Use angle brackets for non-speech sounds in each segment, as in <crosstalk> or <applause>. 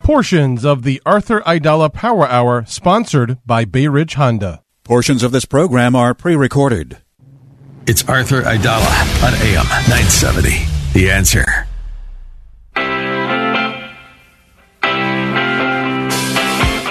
Portions of the Arthur Aidala Power Hour sponsored by Bay Ridge Honda. Portions of this program are pre recorded. It's Arthur Aidala on AM 970. The answer.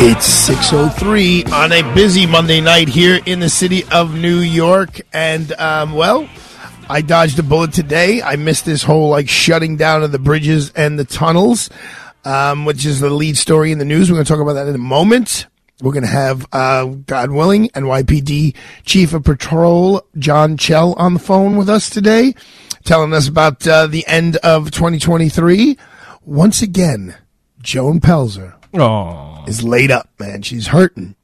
It's 603 on a busy Monday night here in the city of New York. And, um, well, I dodged a bullet today. I missed this whole, like, shutting down of the bridges and the tunnels, um, which is the lead story in the news. We're going to talk about that in a moment. We're going to have, uh, God willing, NYPD Chief of Patrol John Chell on the phone with us today, telling us about uh, the end of 2023. Once again, Joan Pelzer Aww. is laid up, man. She's hurting.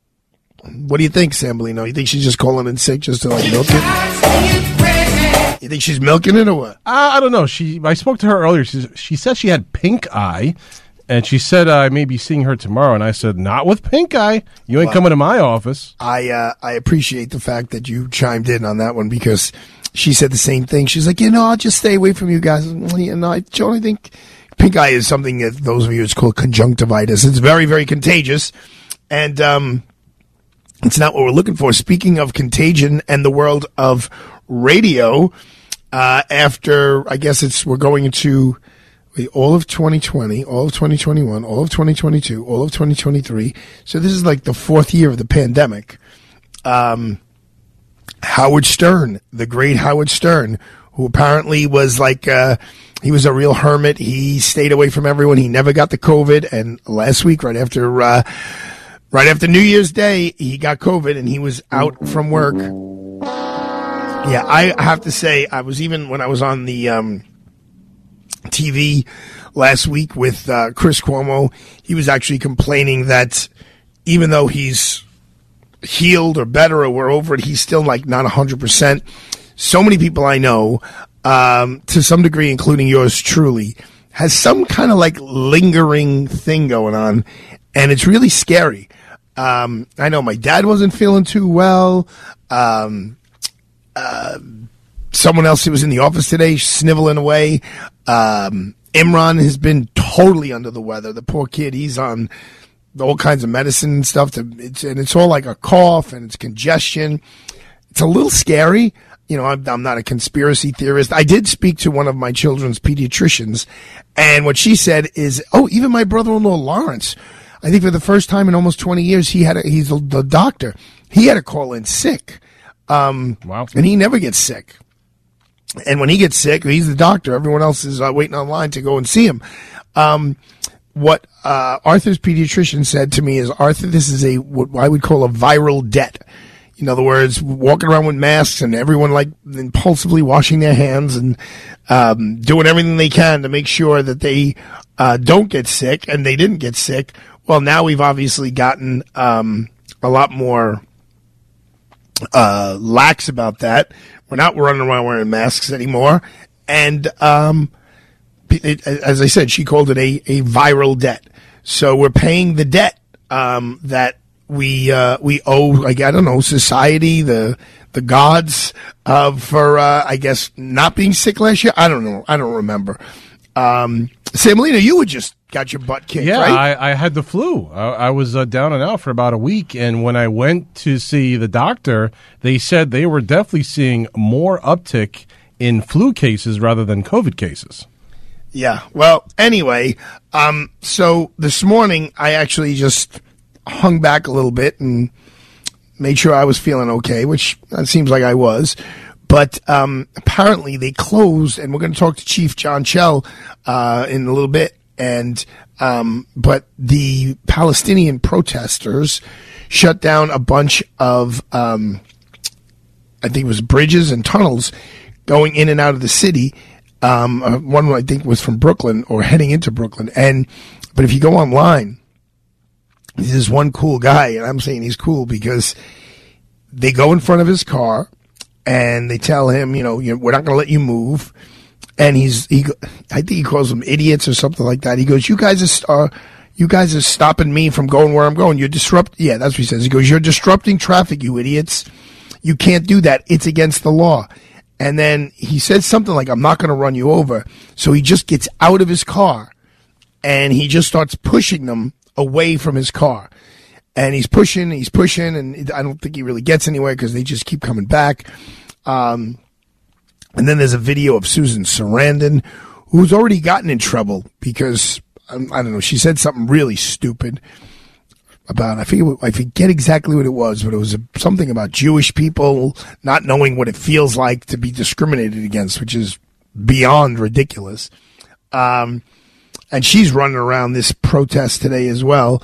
What do you think, Sambolino? You think she's just calling in sick just to like milk it? You think she's milking it or what? I, I don't know. She I spoke to her earlier. She, she said she had pink eye, and she said uh, I may be seeing her tomorrow. And I said, not with pink eye. You ain't coming to my office. I uh, I appreciate the fact that you chimed in on that one because she said the same thing. She's like, you know, I'll just stay away from you guys. Well, You know, I think pink eye is something that those of you it's called conjunctivitis. It's very very contagious, and um, it's not what we're looking for. Speaking of contagion and the world of radio, uh, after I guess it's we're going into all of 2020, all of 2021, all of 2022, all of 2023. So this is like the fourth year of the pandemic. Um, Howard Stern, the great Howard Stern, who apparently was like, uh, he was a real hermit. He stayed away from everyone. He never got the COVID. And last week, right after, uh, right after New Year's Day, he got COVID and he was out from work. Yeah, I have to say, I was even when I was on the, um, TV last week with uh, Chris Cuomo. He was actually complaining that even though he's healed or better or we're over it, he's still like not 100%. So many people I know, um, to some degree, including yours truly, has some kind of like lingering thing going on, and it's really scary. Um, I know my dad wasn't feeling too well. Um, someone else who was in the office today sniveling away. Um, Imran has been totally under the weather. The poor kid, he's on all kinds of medicine and stuff. To, it's, and it's all like a cough and it's congestion. It's a little scary. You know, I'm, I'm not a conspiracy theorist. I did speak to one of my children's pediatricians, and what she said is, oh, even my brother-in-law Lawrence, I think for the first time in almost 20 years, he had a, he's the, the doctor. He had a call in sick. Um, Wow. and he never gets sick. And when he gets sick, he's the doctor. Everyone else is uh, waiting online to go and see him. Um, what uh, Arthur's pediatrician said to me is, Arthur, this is a what I would call a viral debt. In other words, walking around with masks and everyone like impulsively washing their hands and um, doing everything they can to make sure that they uh, don't get sick, and they didn't get sick. Well, now we've obviously gotten um, a lot more uh, lax about that. We're not running around wearing masks anymore. And um, it, as I said, she called it a, a viral debt. So we're paying the debt um, that we uh, we owe, like I don't know, society, the the gods, uh, for uh, I guess not being sick last year. I don't know. I don't remember. Um, Samelina, you had just got your butt kicked, Yeah, right? I, I had the flu. I, I was uh, down and out for about a week, and when I went to see the doctor, they said they were definitely seeing more uptick in flu cases rather than COVID cases. Yeah. Well, anyway, um, so this morning I actually just hung back a little bit and made sure I was feeling okay, which it seems like I was. But um, apparently they closed, and we're going to talk to Chief John Chell uh, in a little bit. And um, but the Palestinian protesters shut down a bunch of, um, I think it was bridges and tunnels going in and out of the city. Um, uh, one I think was from Brooklyn or heading into Brooklyn. And but if you go online, this is one cool guy, and I'm saying he's cool because they go in front of his car and they tell him, you know, we're not going to let you move. And he's he, I think he calls them idiots or something like that. He goes, "You guys are." Uh, you guys are stopping me from going where I'm going. You're disrupt. Yeah, that's what he says. He goes, you're disrupting traffic, you idiots. You can't do that. It's against the law. And then he says something like, I'm not going to run you over. So he just gets out of his car and he just starts pushing them away from his car. And he's pushing, he's pushing, and I don't think he really gets anywhere because they just keep coming back. Um, and then there's a video of Susan Sarandon, who's already gotten in trouble because um, I don't know. She said something really stupid about I forget I forget exactly what it was, but it was something about Jewish people not knowing what it feels like to be discriminated against, which is beyond ridiculous. Um, and she's running around this protest today as well.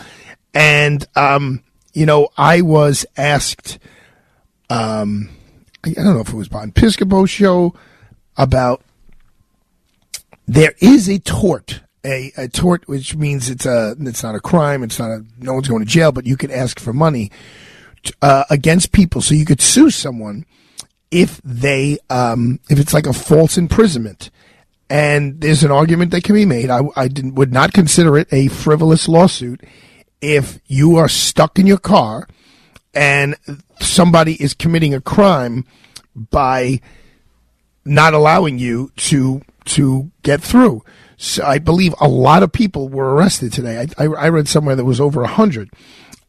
And um, you know, I was asked, um, I don't know if it was on Piscopo show about there is a tort a, a tort, which means it's a it's not a crime, it's not a no one's going to jail, but you could ask for money uh, against people, so you could sue someone if they um, if it's like a false imprisonment. And there's an argument that can be made. I, I would not consider it a frivolous lawsuit if you are stuck in your car and somebody is committing a crime by not allowing you to to get through. So I believe a lot of people were arrested today. I, I, I read somewhere that was over a hundred.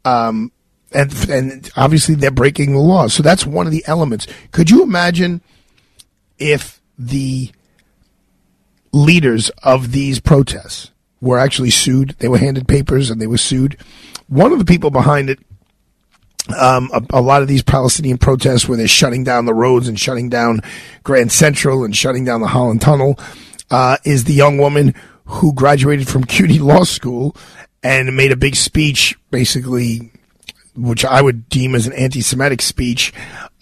Um, and, and obviously they're breaking the law. So that's one of the elements. Could you imagine if the leaders of these protests were actually sued? They were handed papers and they were sued. One of the people behind it um, a, a, lot of these Palestinian protests where they're shutting down the roads and shutting down Grand Central and shutting down the Holland Tunnel uh, is the young woman who graduated from CUNY Law School and made a big speech, basically, which I would deem as an anti-Semitic speech,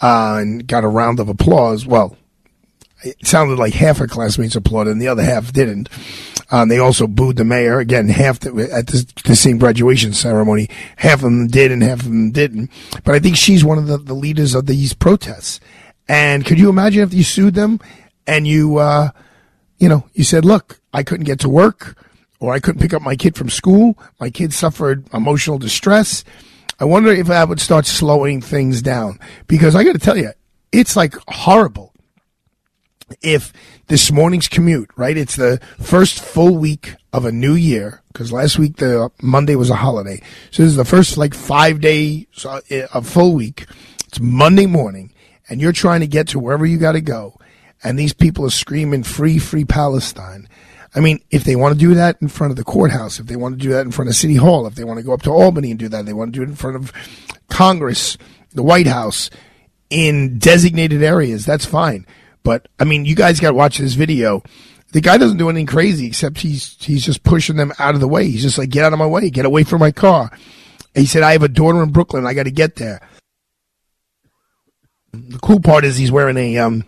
uh, and got a round of applause. Well, it sounded like half her classmates applauded and the other half didn't. Um, they also booed the mayor. Again, half the, at the, same graduation ceremony, half of them did and half of them didn't. But I think she's one of the, the leaders of these protests. And could you imagine if you sued them and you, uh, you know, you said, look, I couldn't get to work or I couldn't pick up my kid from school. My kid suffered emotional distress. I wonder if that would start slowing things down because I got to tell you, it's like horrible if this morning's commute, right? It's the first full week of a new year because last week the Monday was a holiday. So this is the first like five day, uh, a full week. It's Monday morning and you're trying to get to wherever you got to go and these people are screaming free, free Palestine. I mean, if they want to do that in front of the courthouse, if they want to do that in front of City Hall, if they want to go up to Albany and do that, they want to do it in front of Congress, the White House, in designated areas, that's fine. But I mean, you guys got to watch this video. The guy doesn't do anything crazy except he's he's just pushing them out of the way. He's just like, get out of my way, get away from my car. And he said, I have a daughter in Brooklyn. I got to get there. The cool part is he's wearing a um,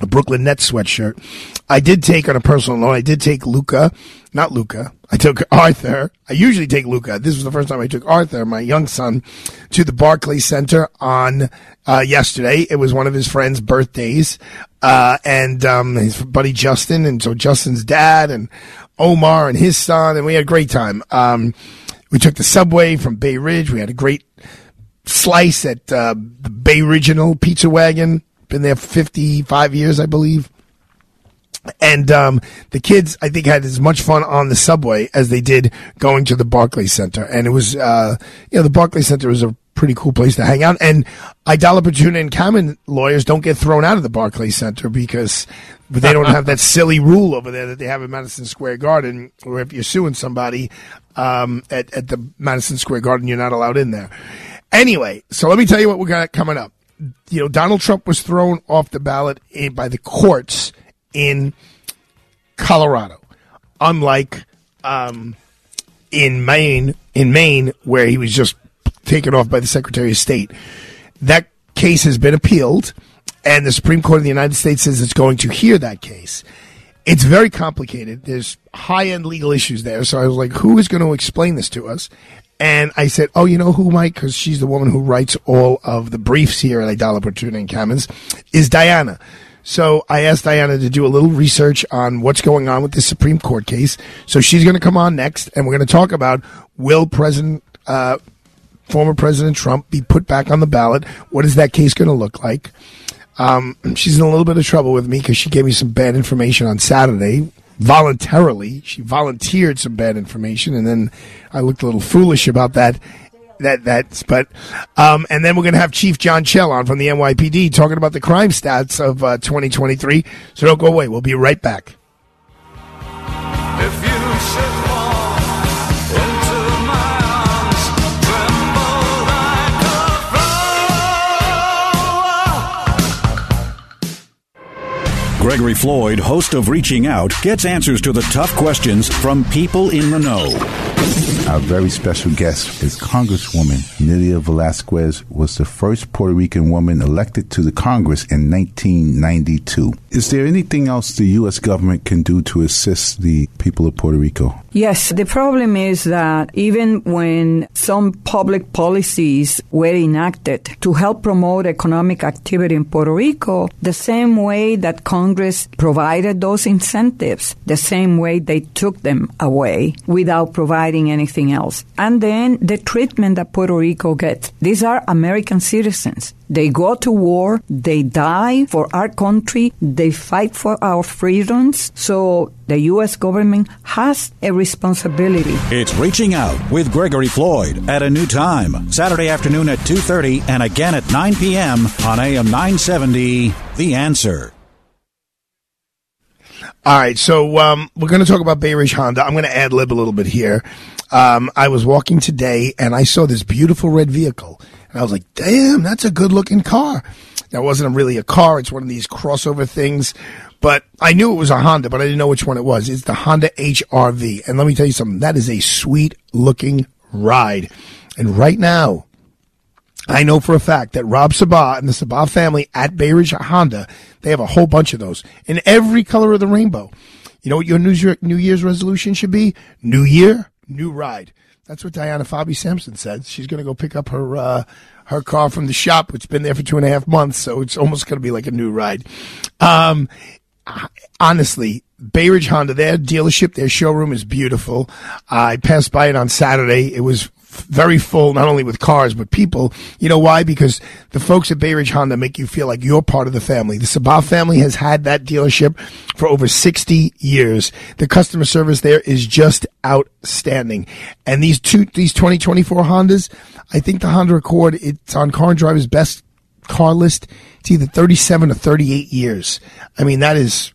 a Brooklyn Nets sweatshirt. I did take on a personal note. I did take Luca, not Luca. I took Arthur. I usually take Luca. This was the first time I took Arthur, my young son, to the Barclays Center on uh, yesterday. It was one of his friends' birthdays, uh, and um, his buddy Justin, and so Justin's dad and Omar and his son, and we had a great time. Um, we took the subway from Bay Ridge. We had a great slice at uh, the Bay Original Pizza Wagon. Been there 55 years, I believe. And um, the kids, I think, had as much fun on the subway as they did going to the Barclays Center. And it was, uh, you know, the Barclays Center was a pretty cool place to hang out. And Aidala Bertuna and Kamins lawyers don't get thrown out of the Barclays Center because they don't have that silly rule over there that they have in Madison Square Garden, where if you're suing somebody um, at, at the Madison Square Garden, you're not allowed in there. Anyway, so let me tell you what we got coming up. You know, Donald Trump was thrown off the ballot by the courts in Colorado, unlike um, in Maine. In Maine, where he was just taken off by the Secretary of State, that case has been appealed, and the Supreme Court of the United States says it's going to hear that case. It's very complicated. There's high end legal issues there. So I was like, who is going to explain this to us? And I said, oh, you know who, Mike? Because she's the woman who writes all of the briefs here at Aidala Bertuna and Kamins, is Diana. So I asked Diana to do a little research on what's going on with the Supreme Court case. So she's going to come on next, and we're going to talk about will President, uh, former President Trump be put back on the ballot? What is that case going to look like? Um, she's in a little bit of trouble with me because she gave me some bad information on Saturday voluntarily. She volunteered some bad information, and then I looked a little foolish about that. That that's but um, and then we're gonna have Chief John Chell on from the NYPD talking about the crime stats of uh, 2023. So don't go away. We'll be right back. Gregory Floyd, host of Reaching Out, gets answers to the tough questions from people in the know. Our very special guest is Congresswoman Nydia Velázquez was the first Puerto Rican woman elected to the Congress in 1992. Is there anything else the U.S. government can do to assist the people of Puerto Rico? Yes, the problem is that even when some public policies were enacted to help promote economic activity in Puerto Rico, the same way that Congress provided those incentives, the same way they took them away without providing anything else. And then the treatment that Puerto Rico gets. These are American citizens. They go to war, they die for our country, they fight for our freedoms. So the U.S. government has a responsibility. It's Reaching Out with Gregory Floyd at a new time, Saturday afternoon at 2.30 and again at 9 p.m. on AM 970, The Answer. All right, so um, we're going to talk about Bay Ridge Honda. I'm going to ad lib a little bit here. Um, I was walking today and I saw this beautiful red vehicle, and I was like, "Damn, that's a good looking car." It wasn't really a car; it's one of these crossover things. But I knew it was a Honda, but I didn't know which one it was. It's the Honda HRV, and let me tell you something. That is a sweet looking ride. And right now, I know for a fact that Rob Sabah and the Sabah family at Bay Ridge Honda, they have a whole bunch of those in every color of the rainbow. You know what your New Year's resolution should be? New Year, new ride. That's what Diana Fabi Samson said. She's going to go pick up her uh, her car from the shop. It's been there for two and a half months, so it's almost going to be like a new ride. Um, honestly, Bay Ridge Honda, their dealership, their showroom is beautiful. I passed by it on Saturday. It was very full, not only with cars, but people. You know why? Because the folks at Bay Ridge Honda make you feel like you're part of the family. The Sabah family has had that dealership for over 60 years. The customer service there is just outstanding. And these two, these 2024 Hondas, I think the Honda Accord, it's on Car and Driver's best car list. It's either 37 or 38 years. I mean, that is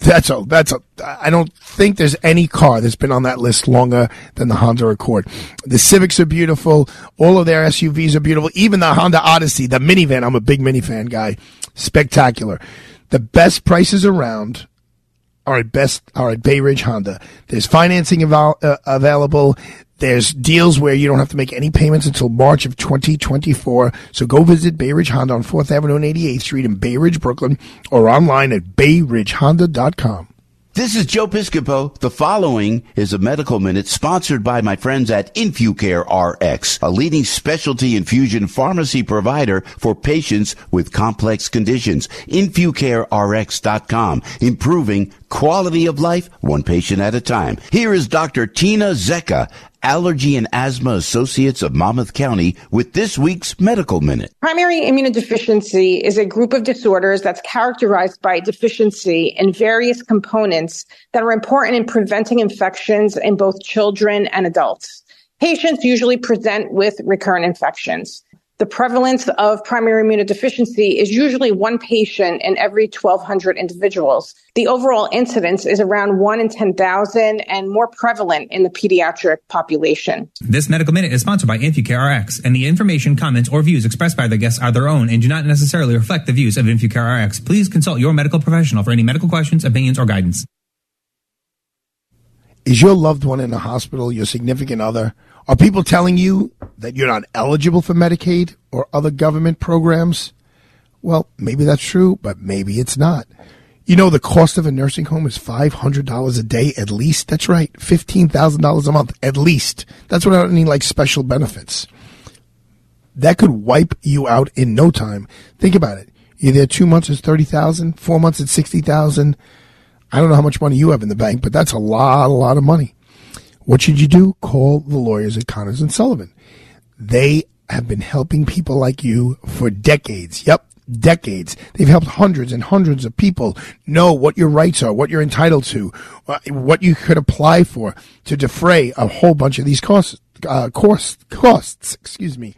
that's a that's a. I don't think there's any car that's been on that list longer than the Honda Accord. The Civics are beautiful. All of their SUVs are beautiful. Even the Honda Odyssey, the minivan. I'm a big minivan guy. Spectacular. The best prices around are at best are at Bay Ridge Honda. There's financing av- uh, available. There's deals where you don't have to make any payments until March of 2024. So go visit Bay Ridge Honda on 4th Avenue and 88th Street in Bay Ridge, Brooklyn, or online at bayridgehonda.com. This is Joe Piscopo. The following is a medical minute sponsored by my friends at InfuCare RX, a leading specialty infusion pharmacy provider for patients with complex conditions. InfuCareRx.com, improving quality of life one patient at a time. Here is Dr. Tina Zecca, Allergy and Asthma Associates of Monmouth County with this week's Medical Minute. Primary immunodeficiency is a group of disorders that's characterized by deficiency in various components that are important in preventing infections in both children and adults. Patients usually present with recurrent infections. The prevalence of primary immunodeficiency is usually one patient in every 1,200 individuals. The overall incidence is around 1 in 10,000 and more prevalent in the pediatric population. This medical minute is sponsored by InfuCare RX, and the information, comments, or views expressed by the guests are their own and do not necessarily reflect the views of InfuCare RX. Please consult your medical professional for any medical questions, opinions, or guidance. Is your loved one in the hospital, your significant other? Are people telling you that you're not eligible for Medicaid or other government programs? Well, maybe that's true, but maybe it's not. You know, the cost of a nursing home is $500 a day at least. That's right. $15,000 a month at least. That's without any like special benefits. That could wipe you out in no time. Think about it. You're there two months, it's 30,000, four months, it's 60,000. I don't know how much money you have in the bank, but that's a lot, a lot of money. What should you do? Call the lawyers at Connors and Sullivan. They have been helping people like you for decades. Yep, decades. They've helped hundreds and hundreds of people know what your rights are, what you're entitled to, uh, what you could apply for to defray a whole bunch of these costs. Uh, costs, costs, excuse me.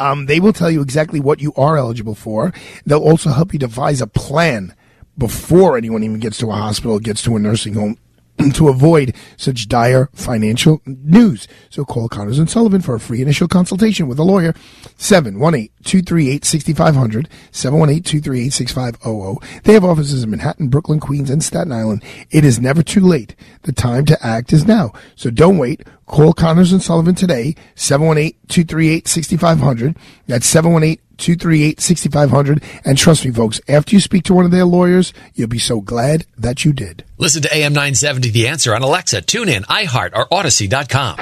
Um, they will tell you exactly what you are eligible for. They'll also help you devise a plan before anyone even gets to a hospital, gets to a nursing home <clears throat> to avoid such dire financial news. So call Connors and Sullivan for a free initial consultation with a lawyer. 718-238-6500, 718-238-6500. They have offices in Manhattan, Brooklyn, Queens, and Staten Island. It is never too late. The time to act is now. So don't wait. Call Connors and Sullivan today, 718-238-6500. That's 718 238 6500. And trust me, folks, after you speak to one of their lawyers, you'll be so glad that you did. Listen to AM 970 The Answer on Alexa, TuneIn, iHeart, or Audacy.com.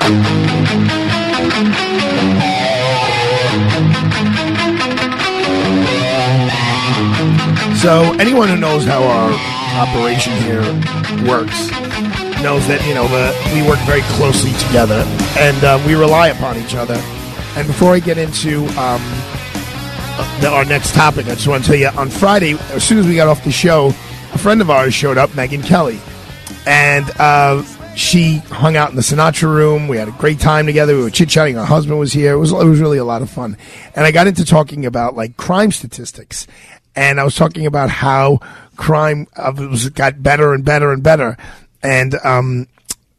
So, anyone who knows how our operation here works knows that, you know, the, we work very closely together and uh, we rely upon each other. And before I get into um, our next topic, I just want to tell you on Friday, as soon as we got off the show, a friend of ours showed up, Megyn Kelly, and uh, she hung out in the Sinatra room. We had a great time together. We were chit chatting. Her husband was here. It was it was really a lot of fun. And I got into talking about like crime statistics, and I was talking about how crime uh, was got better and better and better. And um,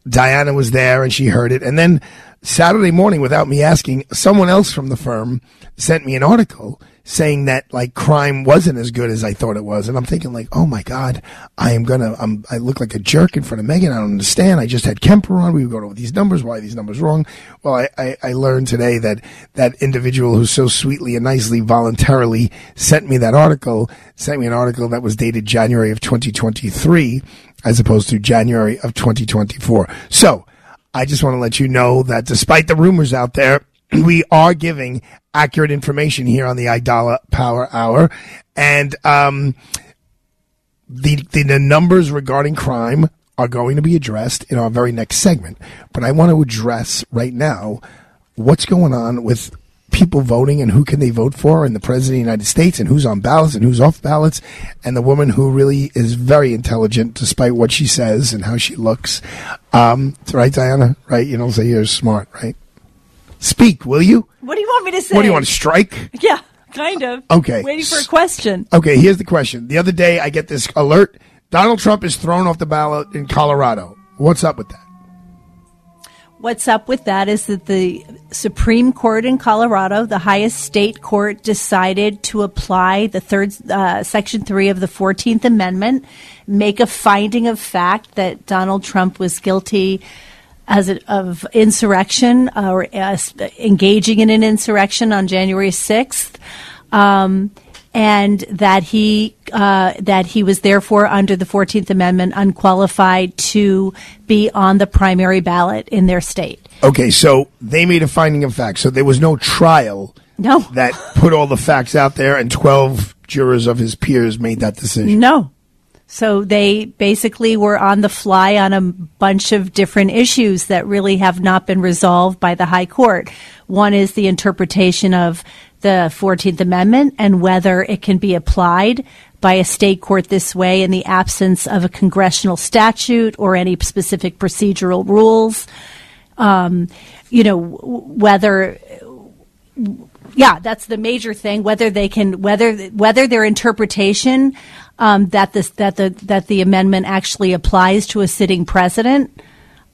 Diana was there, and she heard it. And then Saturday morning, without me asking, someone else from the firm sent me an article saying that like crime wasn't as good as I thought it was. And I'm thinking like, oh my God, I am gonna, I'm, I look like a jerk in front of Megyn. I don't understand. I just had Kemper on. We were going over these numbers. Why are these numbers wrong? Well, I, I, I learned today that that individual who so sweetly and nicely voluntarily sent me that article, sent me an article that was dated January of 2023 as opposed to January of 2024. So I just want to let you know that despite the rumors out there, <clears throat> we are giving accurate information here on the Aidala Power Hour, and um, the, the the numbers regarding crime are going to be addressed in our very next segment. But I want to address right now what's going on with people voting and who can they vote for and the president of the United States and who's on ballots and who's off ballots and the woman who really is very intelligent despite what she says and how she looks. Um, right, Diana? Right? You don't say you're smart, right? Speak, will you? What do you want me to say? What do you want to strike? Yeah, kind of. Okay. Waiting for a question. Okay, here's the question. The other day I get this alert. Donald Trump is thrown off the ballot in Colorado. What's up with that? What's up with that is that the Supreme Court in Colorado, the highest state court, decided to apply the third uh, Section three of the Fourteenth Amendment, make a finding of fact that Donald Trump was guilty as a, of insurrection or uh, engaging in an insurrection on January sixth. Um, and that he uh, that he was therefore under the Fourteenth Amendment unqualified to be on the primary ballot in their state. Okay, so they made a finding of fact. So there was no trial. No. That put all the facts out there, and twelve jurors of his peers made that decision. No. So they basically were on the fly on a bunch of different issues that really have not been resolved by the High Court. One is the interpretation of the 14th Amendment and whether it can be applied by a state court this way in the absence of a congressional statute or any specific procedural rules. um, you know, whether yeah, that's the major thing. Whether they can, whether whether their interpretation um, that this that the that the amendment actually applies to a sitting president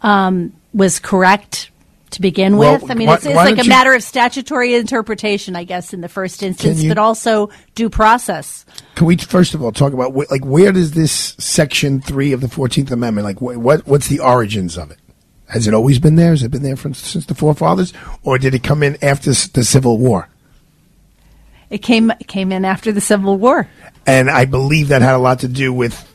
um, was correct to begin Well, with. I mean, why- it's, it's why like a you- matter of statutory interpretation, I guess, in the first instance, you- but also due process. Can we first of all talk about wh- like where does this Section Three of the Fourteenth Amendment like wh- what what's the origins of it? Has it always been there? Has it been there from, since the forefathers, or did it come in after the Civil War? It came came in after the Civil War. And I believe that had a lot to do with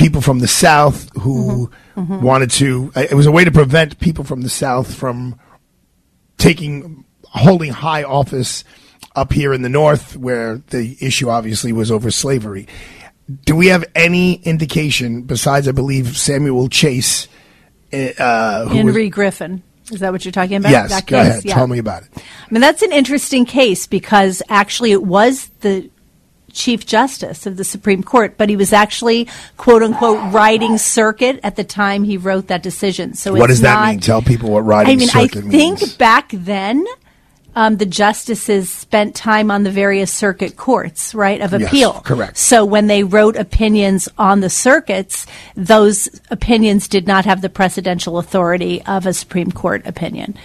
people from the South who Mhm. wanted to. It was a way to prevent people from the South from taking holding high office up here in the North, where the issue obviously was over slavery. Do we have any indication besides, I believe, Samuel Chase? Uh, who was- In re Griffin. Is that what you're talking about? yes, That go case? ahead. Yeah. Tell me about it. I mean, that's an interesting case because actually it was the Chief Justice of the Supreme Court, but he was actually, quote unquote, riding circuit at the time he wrote that decision. So what it's does that not- mean? Tell people what riding I mean, I think means. back then, um, the justices spent time on the various circuit courts, right, of Yes, appeal. correct. So when they wrote opinions on the circuits, those opinions did not have the precedential authority of a Supreme Court opinion.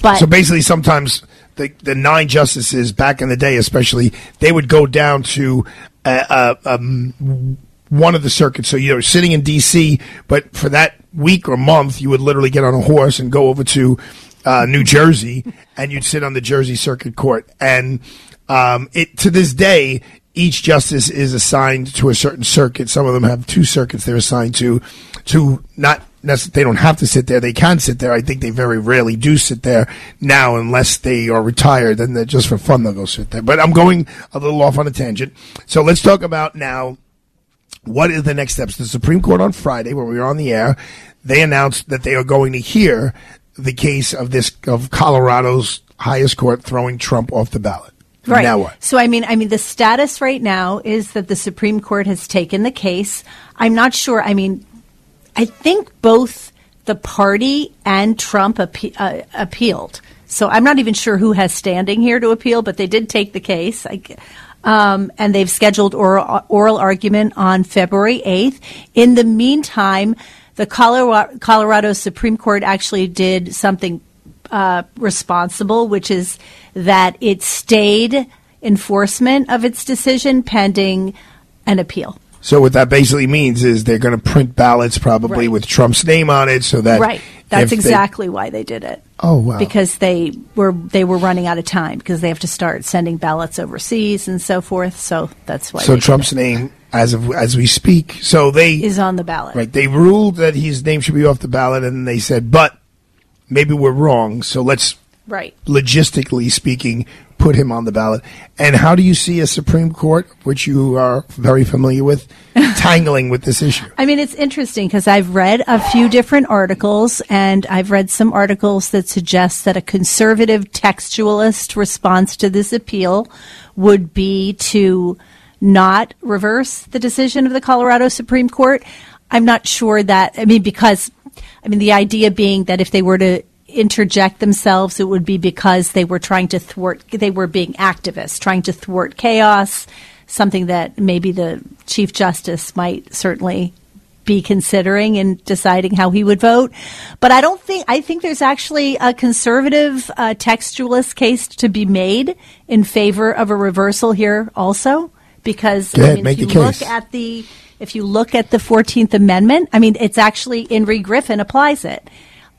But so basically, sometimes the the nine justices back in the day, especially, they would go down to uh, uh, um, one of the circuits. So you're sitting in D.C., but for that week or month, you would literally get on a horse and go over to uh, New Jersey, <laughs> and you'd sit on the Jersey Circuit Court. And um, it to this day, each justice is assigned to a certain circuit. Some of them have two circuits they're assigned to, to not they don't have to sit there. They can sit there. I think they very rarely do sit there now, unless they are retired and they're just for fun they'll go sit there. But I'm going a little off on a tangent. So let's talk about now what is the next steps? The Supreme Court on Friday, when we were on the air, they announced that they are going to hear the case of this of Colorado's highest court throwing Trump off the ballot. Right. Now what? So I mean, I mean, the status right now is that the Supreme Court has taken the case. I'm not sure. I mean, I think both the party and Trump uh, appealed. So I'm not even sure who has standing here to appeal, but they did take the case. I, um, and they've scheduled oral, oral argument on February 8th. In the meantime, the Colorado, Colorado Supreme Court actually did something uh, responsible, which is that it stayed enforcement of its decision pending an appeal. So what that basically means is they're going to print ballots probably Right. with Trump's name on it, so that right. That's if they- exactly why they did it. Oh wow! Because they were they were running out of time because they have to start sending ballots overseas and so forth. So that's why. so Trump's name, as of as we speak, so they is on the ballot. right. They ruled that his name should be off the ballot, and they said, but maybe we're wrong. So let's Right. logistically speaking, put him on the ballot. And how do you see a Supreme Court, which you are very familiar with, <laughs> tangling with this issue? I mean, it's interesting because I've read a few different articles, and I've read some articles that suggest that a conservative textualist response to this appeal would be to not reverse the decision of the Colorado Supreme Court. I'm not sure that, I mean, because, I mean, the idea being that if they were to interject themselves, it would be because they were trying to thwart, they were being activists, trying to thwart chaos, something that maybe the Chief Justice might certainly be considering in deciding how he would vote. But I don't think, I think there's actually a conservative uh, textualist case to be made in favor of a reversal here also. Because Go I mean, if you look at the, if you look at the 14th Amendment, I mean, it's actually, In re Griffin applies it.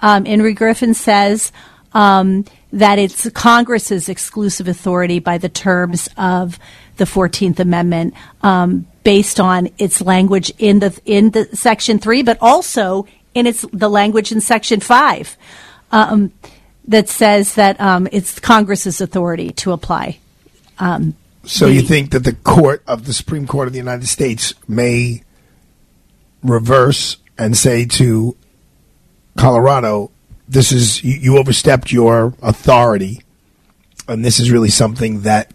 Um, In re Griffin says um, that it's Congress's exclusive authority by the terms of the Fourteenth Amendment, um, based on its language in the in the Section Three, but also in its the language in Section Five um, that says that um, it's Congress's authority to apply. Um, So the- you think that the court of the Supreme Court of the United States may reverse and say to Colorado, "This is you, you overstepped your authority, and this is really something that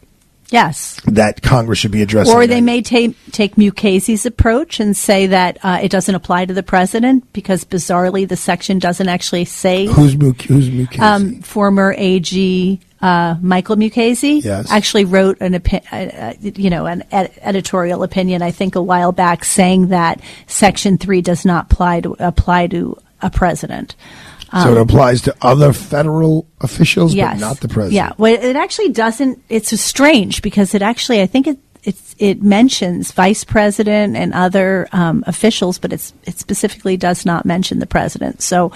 Yes. that Congress should be addressing. Or that. they may ta- take Mukasey's approach and say that uh, it doesn't apply to the president because bizarrely the section doesn't actually say who's who's Mukasey? um, former AG uh, Michael Mukasey Yes. actually wrote an opi- uh, uh, you know an ed- editorial opinion I think a while back saying that Section three does not apply to apply to a president. so it applies to other federal officials, yes. but not the president. Yeah, well, it actually doesn't. It's strange because it actually, I think it it's, it mentions vice president and other um, officials, but it's it specifically does not mention the president. So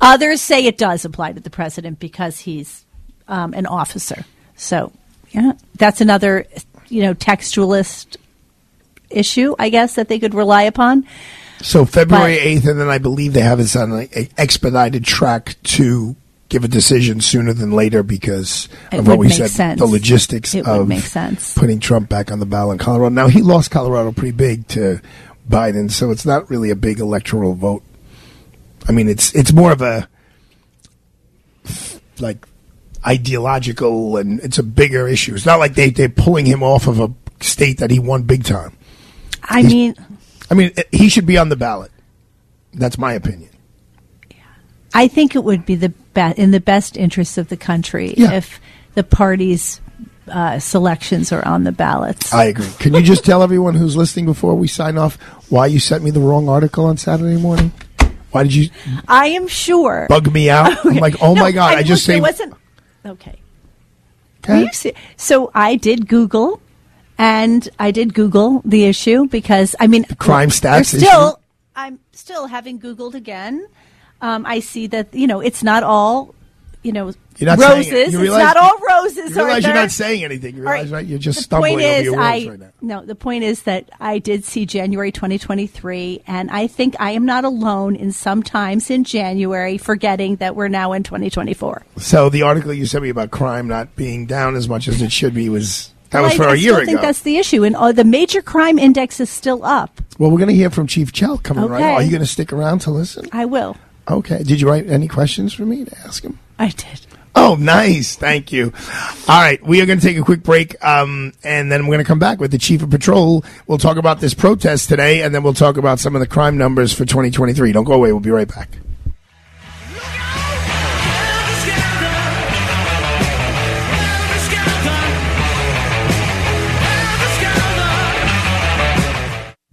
others say it does apply to the president because he's um, an officer. So yeah, that's another you know textualist issue, I guess, that they could rely upon. So February eighth, and then I believe they have it on an expedited track to give a decision sooner than later because It of what we said, sense. the logistics It of make sense. putting Trump back on the ballot in Colorado. Now he lost Colorado pretty big to Biden, so it's not really a big electoral vote. I mean, it's it's more of a like ideological, and it's a bigger issue. It's not like they they're pulling him off of a state that he won big time. I mean, I mean, he should be on the ballot. That's my opinion. Yeah. I think it would be the be- in the best interest of the country Yeah. if the parties' uh, selections are on the ballots. I agree. Can you just tell everyone who's listening before we sign off why you sent me the wrong article on Saturday morning? Why did you I am sure. bug me out? <laughs> I'm like, oh No, my god! I, just look, saved. Wasn't okay. Se- so I did Google, and I did Google the issue because I mean, crime stats Still, I'm still having Googled again. Um, I see that you know it's not all you know You're not saying roses. it. You it's not all roses. You realize you're not saying anything. You realize, right? You're just the stumbling over is, your words I, right now. No, the point is that I did see January 2023, and I think I am not alone in sometimes in January forgetting that we're now in 2024. So the article you sent me about crime not being down as much as it should be was that Well, was I- for I a year still ago. think that's the issue, and uh, the major crime index is still up. well, we're going to hear from Chief Chell coming right. Okay. Are you going to stick around to listen? I will. Okay. Did you write any questions for me to ask him? I did. Oh, nice. Thank you. All right. We are going to take a quick break, um, and then we're going to come back with the chief of patrol. We'll talk about this protest today, and then we'll talk about some of the crime numbers for 2023. Don't go away. We'll be right back.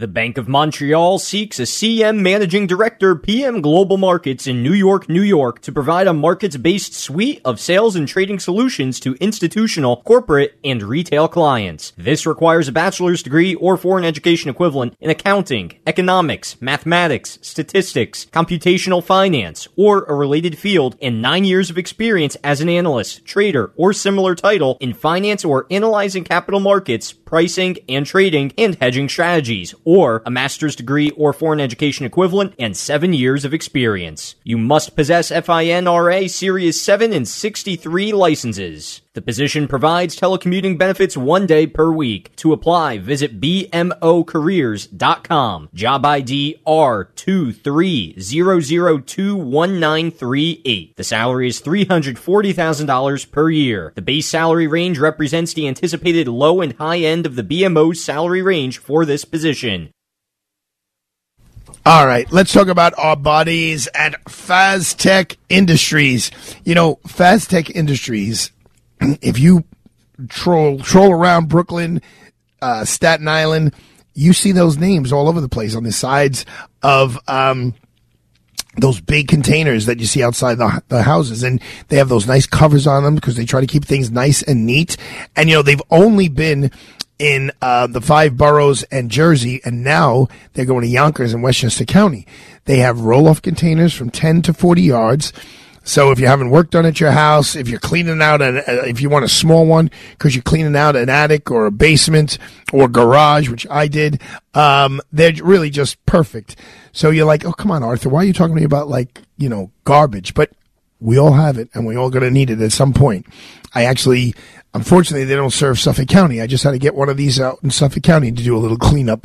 The Bank of Montreal seeks a CM Managing Director PM Global Markets in New York, New York to provide a markets based suite of sales and trading solutions to institutional, corporate, and retail clients. This requires a bachelor's degree or foreign education equivalent in accounting, economics, mathematics, statistics, computational finance, or a related field, and nine years of experience as an analyst, trader, or similar title in finance or analyzing capital markets, pricing and trading, and hedging strategies, or a master's degree or foreign education equivalent and seven years of experience. You must possess FINRA Series 7 and 63 licenses. The position provides telecommuting benefits one day per week. To apply, visit bmocareers.com. Job ID R230021938. The salary is $340,000 per year. The base salary range represents the anticipated low and high end of the BMO's salary range for this position. All right, let's talk about our bodies at Faztec Industries. You know, Faztec Industries, <clears throat> if you troll troll around Brooklyn, uh, Staten Island, you see those names all over the place on the sides of um, those big containers that you see outside the, the houses. And they have those nice covers on them because they try to keep things nice and neat. And, you know, they've only been in uh, the five boroughs and Jersey, and now they're going to Yonkers and Westchester County. They have roll off containers from 10 to 40 yards. So if you're having work done at your house, if you're cleaning out, an, uh, if you want a small one because you're cleaning out an attic or a basement or garage, which I did, um, they're really just perfect. So you're like, oh, come on, Arthur, why are you talking to me about like, you know, garbage? But We all have it, and we all going to need it at some point. I actually, unfortunately, they don't serve Suffolk County. I just had to get one of these out in Suffolk County to do a little cleanup.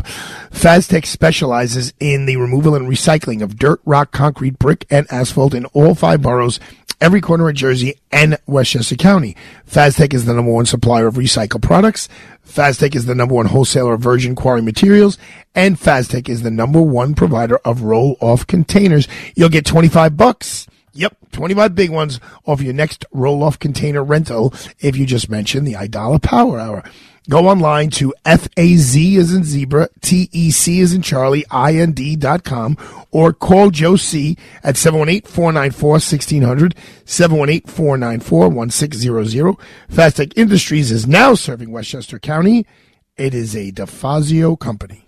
Faztec specializes in the removal and recycling of dirt, rock, concrete, brick, and asphalt in all five boroughs every corner of Jersey and Westchester County. Faztec is the number one supplier of recycled products. Faztec is the number one wholesaler of virgin quarry materials. And Faztec is the number one provider of roll-off containers. You'll get 25 bucks. Yep, 25 big ones off your next roll-off container rental if you just mention the Aidala Power Hour. Go online to F-A-Z as in zebra, T-E-C as in Charlie, I-N-D dot com, or call Joe C at 718-494-1600, 718-494-1600. Faztec Industries is now serving Westchester County. It is a DeFazio company.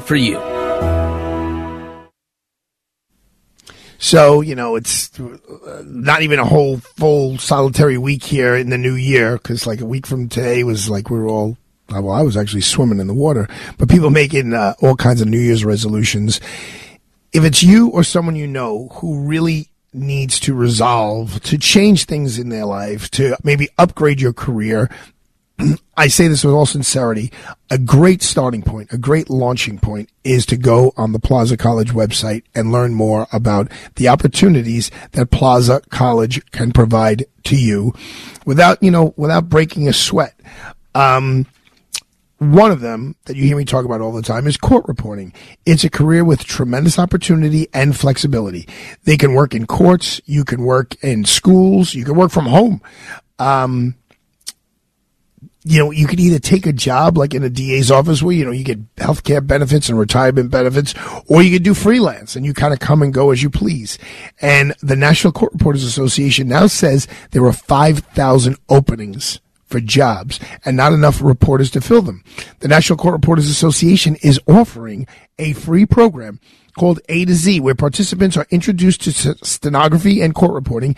for you. So, you know, it's uh, not even a whole full solitary week here in the new year because, like, a week from today was like we were all, well, I was actually swimming in the water, but people making uh, all kinds of New Year's resolutions. If it's you or someone you know who really needs to resolve to change things in their life, to maybe upgrade your career, I say this with all sincerity. A great starting point, a great launching point is to go on the Plaza College website and learn more about the opportunities that Plaza College can provide to you without, you know, without breaking a sweat. Um, one of them that you hear me talk about all the time is court reporting. It's a career with tremendous opportunity and flexibility. They can work in courts. You can work in schools. You can work from home. Um, you know, you could either take a job like in a DA's office where, you know, you get health care benefits and retirement benefits, or you could do freelance and you kind of come and go as you please. And the National Court Reporters Association now says there are 5,000 openings for jobs and not enough reporters to fill them. The National Court Reporters Association is offering a free program called A to Z, where participants are introduced to stenography and court reporting,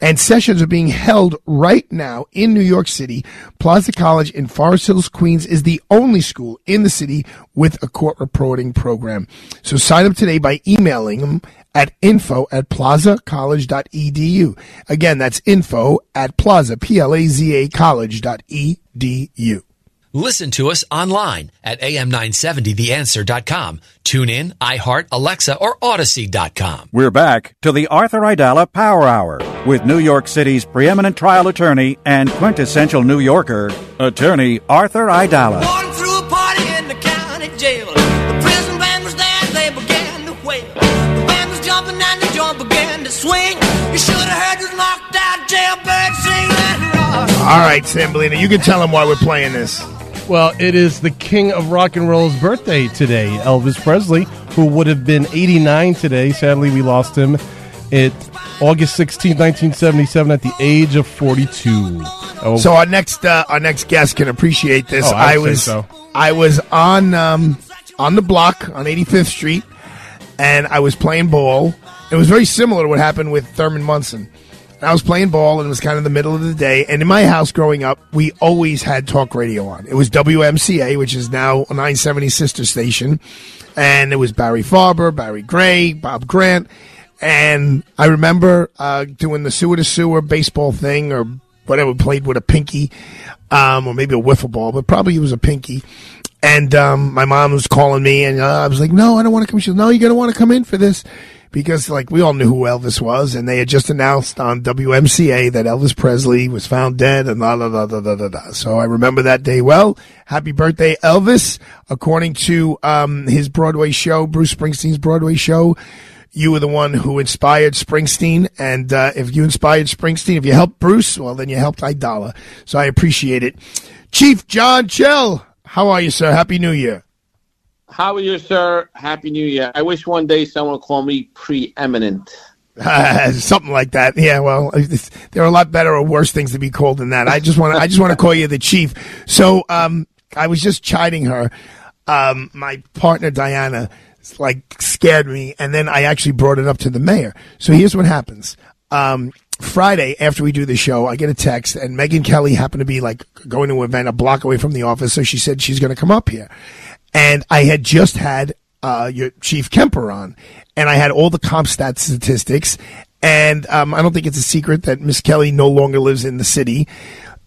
and sessions are being held right now in New York City. Plaza College in Forest Hills, Queens is the only school in the city with a court reporting program. So sign up today by emailing them at info at plazacollege.edu. Again, that's info at plaza, P-L-A-Z-A college.edu. Listen to us online at am970theanswer.com. Tune in, iHeart, Alexa, or Odyssey.com. We're back to the Arthur Aidala Power Hour with New York City's preeminent trial attorney and quintessential New Yorker, attorney Arthur Aidala. Jumping and the joint began to swing. You should have heard this knocked out jailbird sing that rock. All right, Sambolina, you can tell them why we're playing this. Well, it is the king of rock and roll's birthday today, Elvis Presley, who would have been 89 today. Sadly, we lost him at August 16, 1977, at the age of 42. Oh, So our next uh, our next guest can appreciate this. Oh, I'd I was so. I was on um, on the block on 85th Street, and I was playing ball. It was very similar to what happened with Thurman Munson. I was playing ball, and it was kind of the middle of the day. And in my house growing up, we always had talk radio on. It was WMCA, which is now a 970 sister station, and it was Barry Farber, Barry Gray, Bob Grant. And I remember uh, doing the sewer to sewer baseball thing or whatever, played with a pinky, um, or maybe a wiffle ball, but probably it was a pinky. And um, my mom was calling me, and uh, I was like, "No, I don't want to come." She was, "No, you're gonna want to come in for this because like we all knew who Elvis was, and they had just announced on WMCA that Elvis Presley was found dead, and la la la la la la. So I remember that day well. Happy birthday, Elvis! According to um, his Broadway show, Bruce Springsteen's Broadway show. You were the one who inspired Springsteen, and uh, if you inspired Springsteen, if you helped Bruce, well, then you helped Aidala. So I appreciate it. Chief John Chell, how are you, sir? Happy New Year. How are you, sir? Happy New Year. I wish one day someone would call me preeminent. <laughs> something like that. Yeah, well, there are a lot better or worse things to be called than that. I just want to, I just want to call you the chief. So, um, I was just chiding her. Um, my partner Diana, like scared me, and then I actually brought it up to the mayor. So here's what happens. Um, Friday after we do the show, I get a text, and Megyn Kelly happened to be like going to an event a block away from the office, so she said she's going to come up here. And I had just had uh, your Chief Kemper on, and I had all the CompStat statistics. And um, I don't think it's a secret that Miss Kelly no longer lives in the city.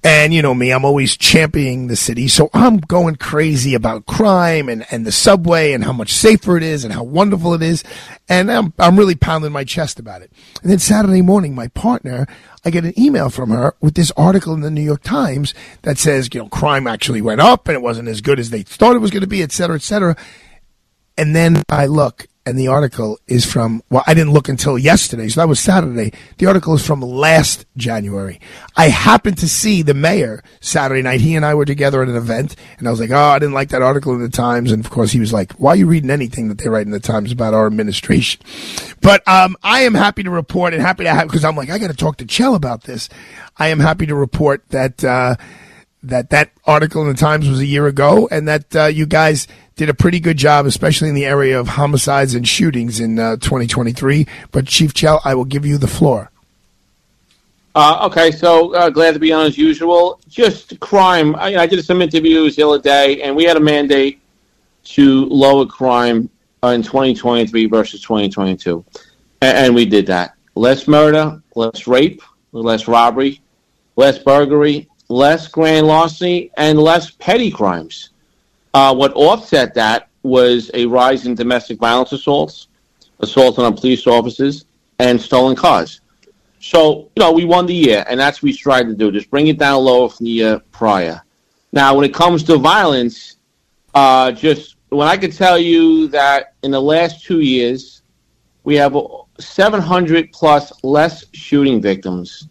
And you know me, I'm always championing the city. So I'm going crazy about crime and, and the subway and how much safer it is and how wonderful it is. And I'm, I'm really pounding my chest about it. And then Saturday morning, my partner, I get an email from her with this article in the New York Times that says, you know, crime actually went up and it wasn't as good as they thought it was going to be, et cetera, et cetera. And then I look, and the article is from, well, I didn't look until yesterday, so that was Saturday. The article is from last January. I happened to see the mayor Saturday night. He and I were together at an event, and I was like, oh, I didn't like that article in the Times. And of course, he was like, why are you reading anything that they write in the Times about our administration? But um, I am happy to report and happy to have, because I'm like, I got to talk to Chell about this. I am happy to report that. Uh, that that article in the Times was a year ago, and that uh, you guys did a pretty good job, especially in the area of homicides and shootings in uh, 2023. But Chief Chell, I will give you the floor. Uh, okay, so uh, glad to be on as usual. Just crime. I, I did some interviews the other day, and we had a mandate to lower crime in 2023 versus 2022, and, and we did that. Less murder, less rape, less robbery, less burglary, less grand larceny, and less petty crimes. Uh, what offset that was a rise in domestic violence assaults, assaults on police officers, and stolen cars. So, you know, we won the year, and that's what we tried to do, just bring it down lower from the year prior. Now, when it comes to violence, uh, just when I could tell you that in the last two years, we have 700 plus less shooting victims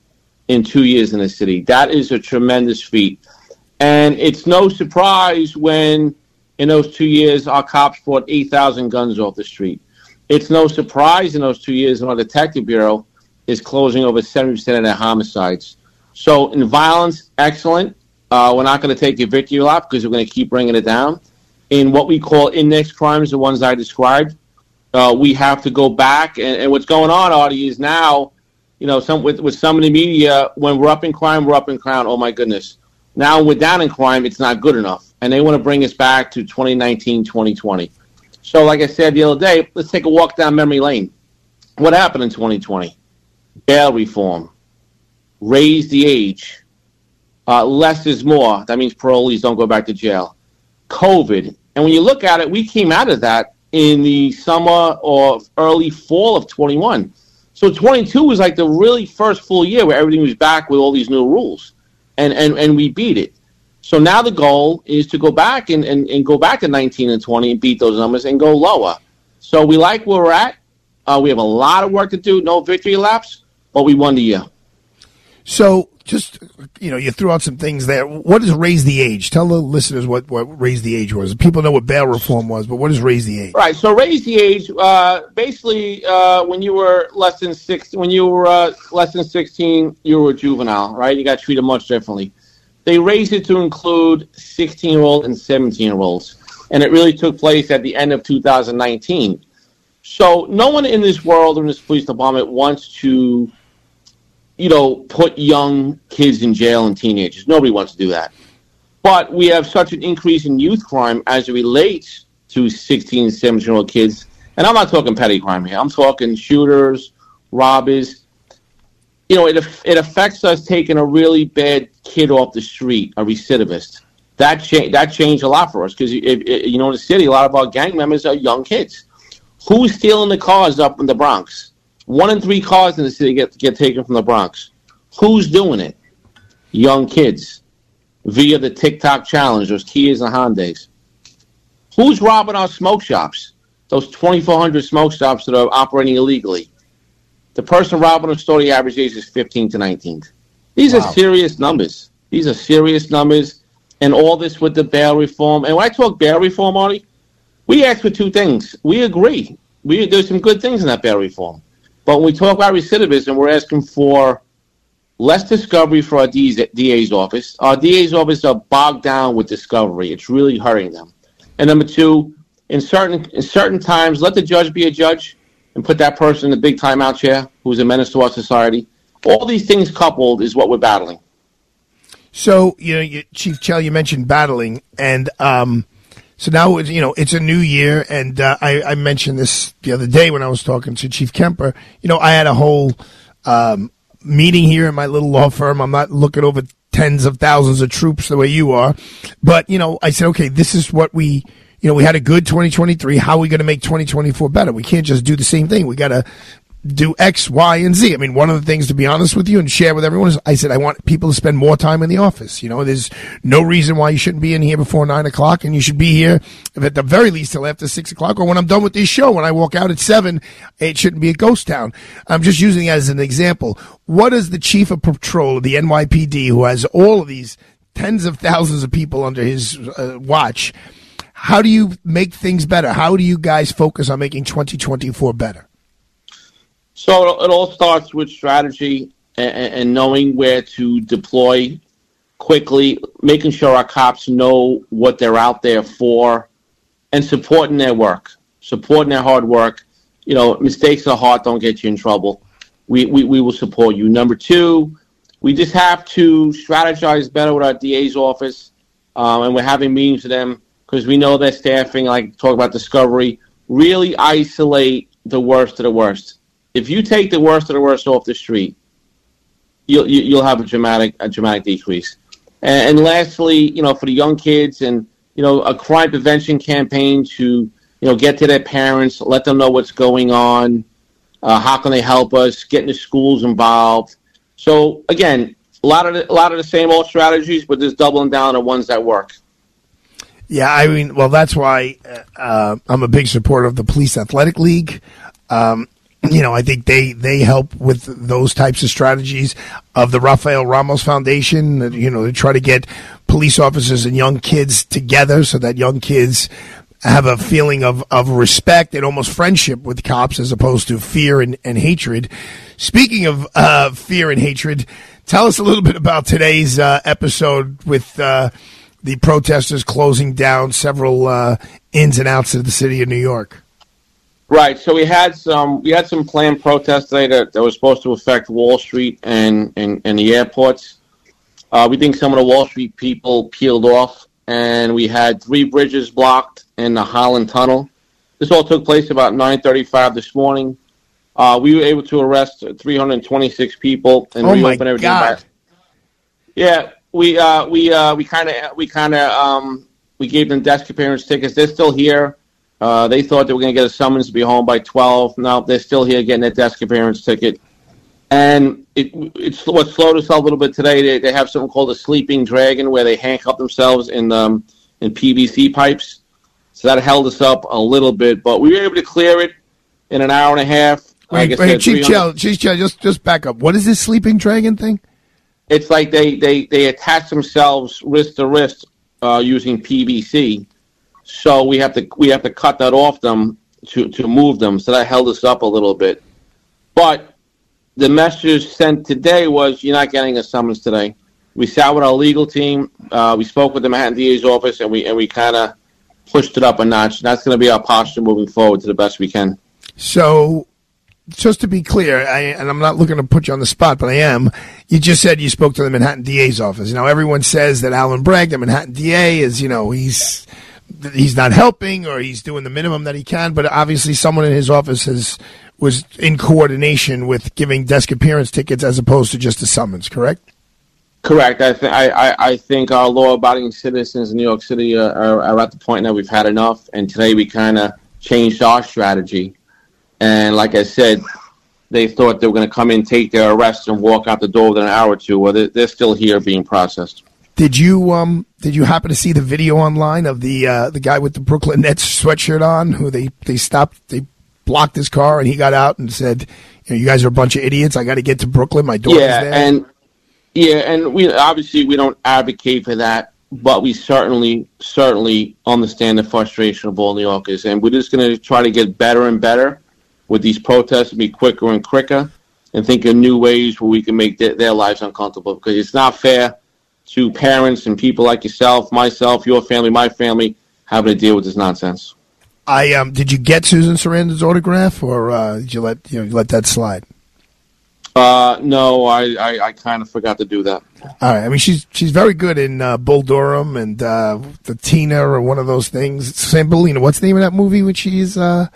in two years in the city. That is a tremendous feat. And it's no surprise when, in those two years, our cops brought 8,000 guns off the street. It's no surprise in those two years when our detective bureau is closing over 70% of their homicides. So, in violence, excellent. Uh, we're not going to take a victory lap because we're going to keep bringing it down. In what we call index crimes, the ones I described, uh, we have to go back. And, and what's going on, Artie, is now you know, some with, with some of the media, when we're up in crime, we're up in crime. Oh my goodness. Now we're down in crime, it's not good enough. And they want to bring us back to 2019, 2020. So, like I said the other day, let's take a walk down memory lane. What happened in 2020? Bail reform, raise the age, uh, less is more. That means parolees don't go back to jail. COVID. And when you look at it, we came out of that in the summer or early fall of 21. So 22 was like the really first full year where everything was back with all these new rules, and and, and we beat it. So now the goal is to go back and, and, and go back to 19 and 20 and beat those numbers and go lower. So we like where we're at. Uh, we have a lot of work to do. No victory laps, but we won the year. So, just you know, you threw out some things there. What is raise the age? Tell the listeners what what raise the age was. People know what bail reform was, but what is raise the age? Right. So raise the age. Uh, basically, uh, when you were less than six, when you were uh, less than sixteen, you were a juvenile. Right. You got treated much differently. They raised it to include sixteen-year-old and seventeen-year-olds, and it really took place at the end of 2019. So no one in this world or in this police department wants to you know, put young kids in jail and teenagers. Nobody wants to do that. But we have such an increase in youth crime as it relates to 16 17 year old kids. And I'm not talking petty crime here. I'm talking shooters, robbers. You know, it, it affects us taking a really bad kid off the street, a recidivist. That, cha- that changed a lot for us because, you know, in the city, a lot of our gang members are young kids. Who's stealing the cars up in the Bronx? One in three cars in the city get get taken from the Bronx. Who's doing it? Young kids via the TikTok challenge, those Kias and Hondas. Who's robbing our smoke shops? Those 2,400 smoke shops that are operating illegally. The person robbing a store, the average age is 15 to 19. These Wow. are serious numbers. These are serious numbers. And all this with the bail reform. And when I talk bail reform, Artie, we ask for two things. We agree. We, there's some good things in that bail reform. But when we talk about recidivism, we're asking for less discovery for our DA's office. Our DA's office are bogged down with discovery. It's really hurting them. And number two, in certain in certain times, let the judge be a judge and put that person in the big timeout chair who's a menace to our society. All these things coupled is what we're battling. So, you know, you, Chief Chell, you mentioned battling, and um, so now you know it's a new year, and uh, I, I mentioned this the other day when I was talking to Chief Kemper. You know, I had a whole um, meeting here in my little law firm. I'm not looking over tens of thousands of troops the way you are, but you know, I said, okay, this is what we. You know, we had a good 2023. How are we going to make 2024 better? We can't just do the same thing. We got to do X, Y, and Z. I mean, one of the things to be honest with you and share with everyone is I said I want people to spend more time in the office. You know, there's no reason why you shouldn't be in here before nine o'clock, and you should be here at the very least till after six o'clock, or when I'm done with this show. When I walk out at seven, it shouldn't be a ghost town. I'm just using as an example. What is the chief of patrol of the NYPD, who has all of these tens of thousands of people under his uh, watch? How do you make things better? How do you guys focus on making 2024 better? So it all starts with strategy and, knowing where to deploy quickly, making sure our cops know what they're out there for, and supporting their work, supporting their hard work. You know, mistakes are hard, don't get you in trouble. We, we, we will support you. Number two, we just have to strategize better with our DA's office, um, and we're having meetings with them because we know their staffing, like talk about discovery, really isolate the worst of the worst. If you take the worst of the worst off the street, you'll you- you'll have a dramatic a dramatic decrease. And, and lastly, you know, for the young kids and you know a crime prevention campaign to you know get to their parents, let them know what's going on, uh, how can they help us, getting the schools involved. So again, a lot of the, a lot of the same old strategies, but just doubling down on ones that work. Yeah, I mean, well, that's why uh, uh, I'm a big supporter of the Police Athletic League. Um, you know, I think they they help with those types of strategies of the Rafael Ramos Foundation. You know, to try to get police officers and young kids together so that young kids have a feeling of, of respect and almost friendship with cops as opposed to fear and, and hatred. Speaking of uh, fear and hatred, tell us a little bit about today's uh, episode with uh, the protesters closing down several uh, ins and outs of the city of New York. Right. So we had some we had some planned protests today that, that was supposed to affect Wall Street and and, and the airports. Uh, we think some of the Wall Street people peeled off, and we had three bridges blocked in the Holland Tunnel. This all took place about 9:35 this morning. Uh, we were able to arrest 326 people and Oh my reopen everything. God. Yeah, we uh, we uh, we kind of we kind of um, we gave them desk appearance tickets. They're still here. Uh, they thought they were going to get a summons to be home by 12. No, they're still here getting their desk appearance ticket. And it, it's what slowed us up a little bit today. They, they have something called a sleeping dragon where they handcuff themselves in um, in PVC pipes. So that held us up a little bit, but we were able to clear it in an hour and a half. Like Wait, I wait, Chief Chell, Chief Chell, just just back up. What is this sleeping dragon thing? it's like they they they attach themselves wrist to wrist uh, using PVC. So we have to we have to cut that off them to to move them. So that held us up a little bit. But the message sent today was you're not getting a summons today. We sat with our legal team. Uh, we spoke with the Manhattan DA's office, and we and we kind of pushed it up a notch. That's going to be our posture moving forward to the best we can. So, just to be clear, I, and I'm not looking to put you on the spot, but I am. You just said you spoke to the Manhattan DA's office. Now, everyone says that Alvin Bragg, the Manhattan DA, is you know he's he's not helping or he's doing the minimum that he can. But obviously, someone in his office has was in coordination with giving desk appearance tickets as opposed to just a summons. Correct? Correct. I, th- I, I, think our law-abiding citizens in New York City are, are, are at the point that we've had enough, and today we kind of changed our strategy. And like I said, they thought they were going to come in, take their arrest, and walk out the door within an hour or two. Well, they're, they're still here being processed. Did you um did you happen to see the video online of the uh, the guy with the Brooklyn Nets sweatshirt on who they they stopped they blocked his car and he got out and said, you know, you guys are a bunch of idiots. I got to get to Brooklyn. My daughter's yeah, there. and yeah, and we obviously we don't advocate for that, but we certainly certainly understand the frustration of all New Yorkers, and we're just going to try to get better and better with these protests, and be quicker and quicker, and think of new ways where we can make their, their lives uncomfortable because it's not fair to parents and people like yourself, myself, your family, my family having to deal with this nonsense. I um did you get Susan Sarandon's autograph or uh, did you let you know you let that slide? Uh, no, I, I, I kind of forgot to do that. All right. I mean, she's she's very good in uh, Bull Durham and uh, the Tina or one of those things. Sambolina. What's the name of that movie when she's uh,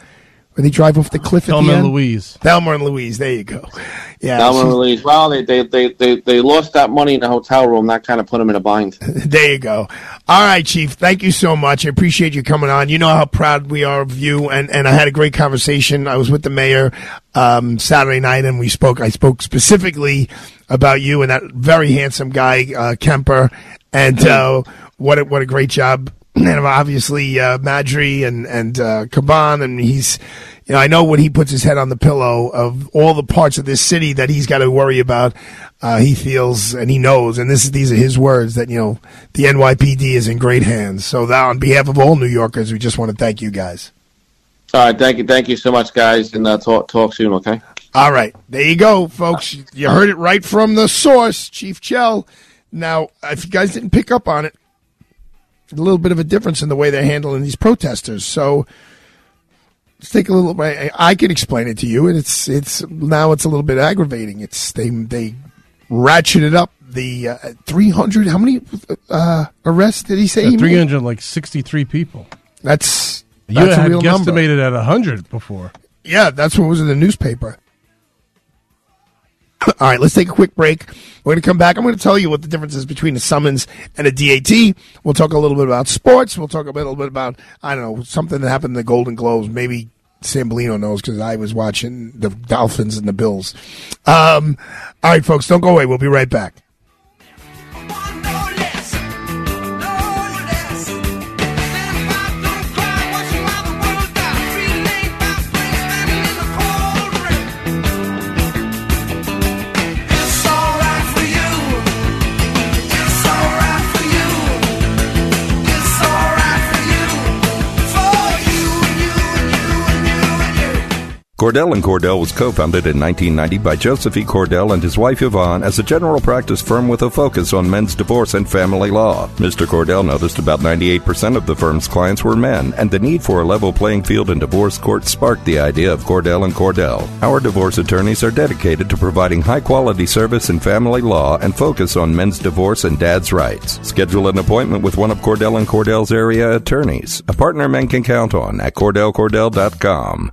when they drive off the cliff at Thelma the and? Louise. Thelma and Louise. There you go. <laughs> Yeah. That one she's- released. Well, they, they, they, they, they lost that money in the hotel room. That kind of put them in a bind. <laughs> There you go. All right, Chief. Thank you so much. I appreciate you coming on. You know how proud we are of you, and, and I had a great conversation. I was with the mayor um, Saturday night, and we spoke. I spoke specifically about you and that very handsome guy uh, Kemper, and uh, what a, what a great job. And obviously uh, Maddrey and and uh, Caban, and he's. You know, I know when he puts his head on the pillow of all the parts of this city that he's got to worry about, uh, he feels and he knows, and this is these are his words that you know the NYPD is in great hands. So that on behalf of all New Yorkers, we just want to thank you guys. All right. Thank you. Thank you so much, guys. And uh, talk, talk soon. Okay. All right, there you go, folks. You heard it right from the source, Chief Chell. Now, if you guys didn't pick up on it, a little bit of a difference in the way they're handling these protesters. So let's take a little. I, I can explain it to you, and it's it's now it's a little bit aggravating. It's they they ratcheted up the uh, three hundred. How many uh, arrests did he say? he made? Three hundred like sixty three people. That's You that's a had real number. guesstimated at hundred before. Yeah, that's what was in the newspaper. All right, let's take a quick break. We're going to come back. I'm going to tell you what the difference is between a summons and a DAT. We'll talk a little bit about sports. We'll talk a little bit about, I don't know, something that happened in the Golden Globes. Maybe Sambolino knows because I was watching the Dolphins and the Bills. Um, all right, folks, don't go away. We'll be right back. Cordell and Cordell was co-founded in 1990 by Joseph E. Cordell and his wife Yvonne as a general practice firm with a focus on men's divorce and family law. Mr. Cordell noticed about 98% of the firm's clients were men, and the need for a level playing field in divorce court sparked the idea of Cordell and Cordell. Our divorce attorneys are dedicated to providing high-quality service in family law and focus on men's divorce and dad's rights. Schedule an appointment with one of Cordell and Cordell's area attorneys, a partner men can count on at cordellcordell.com.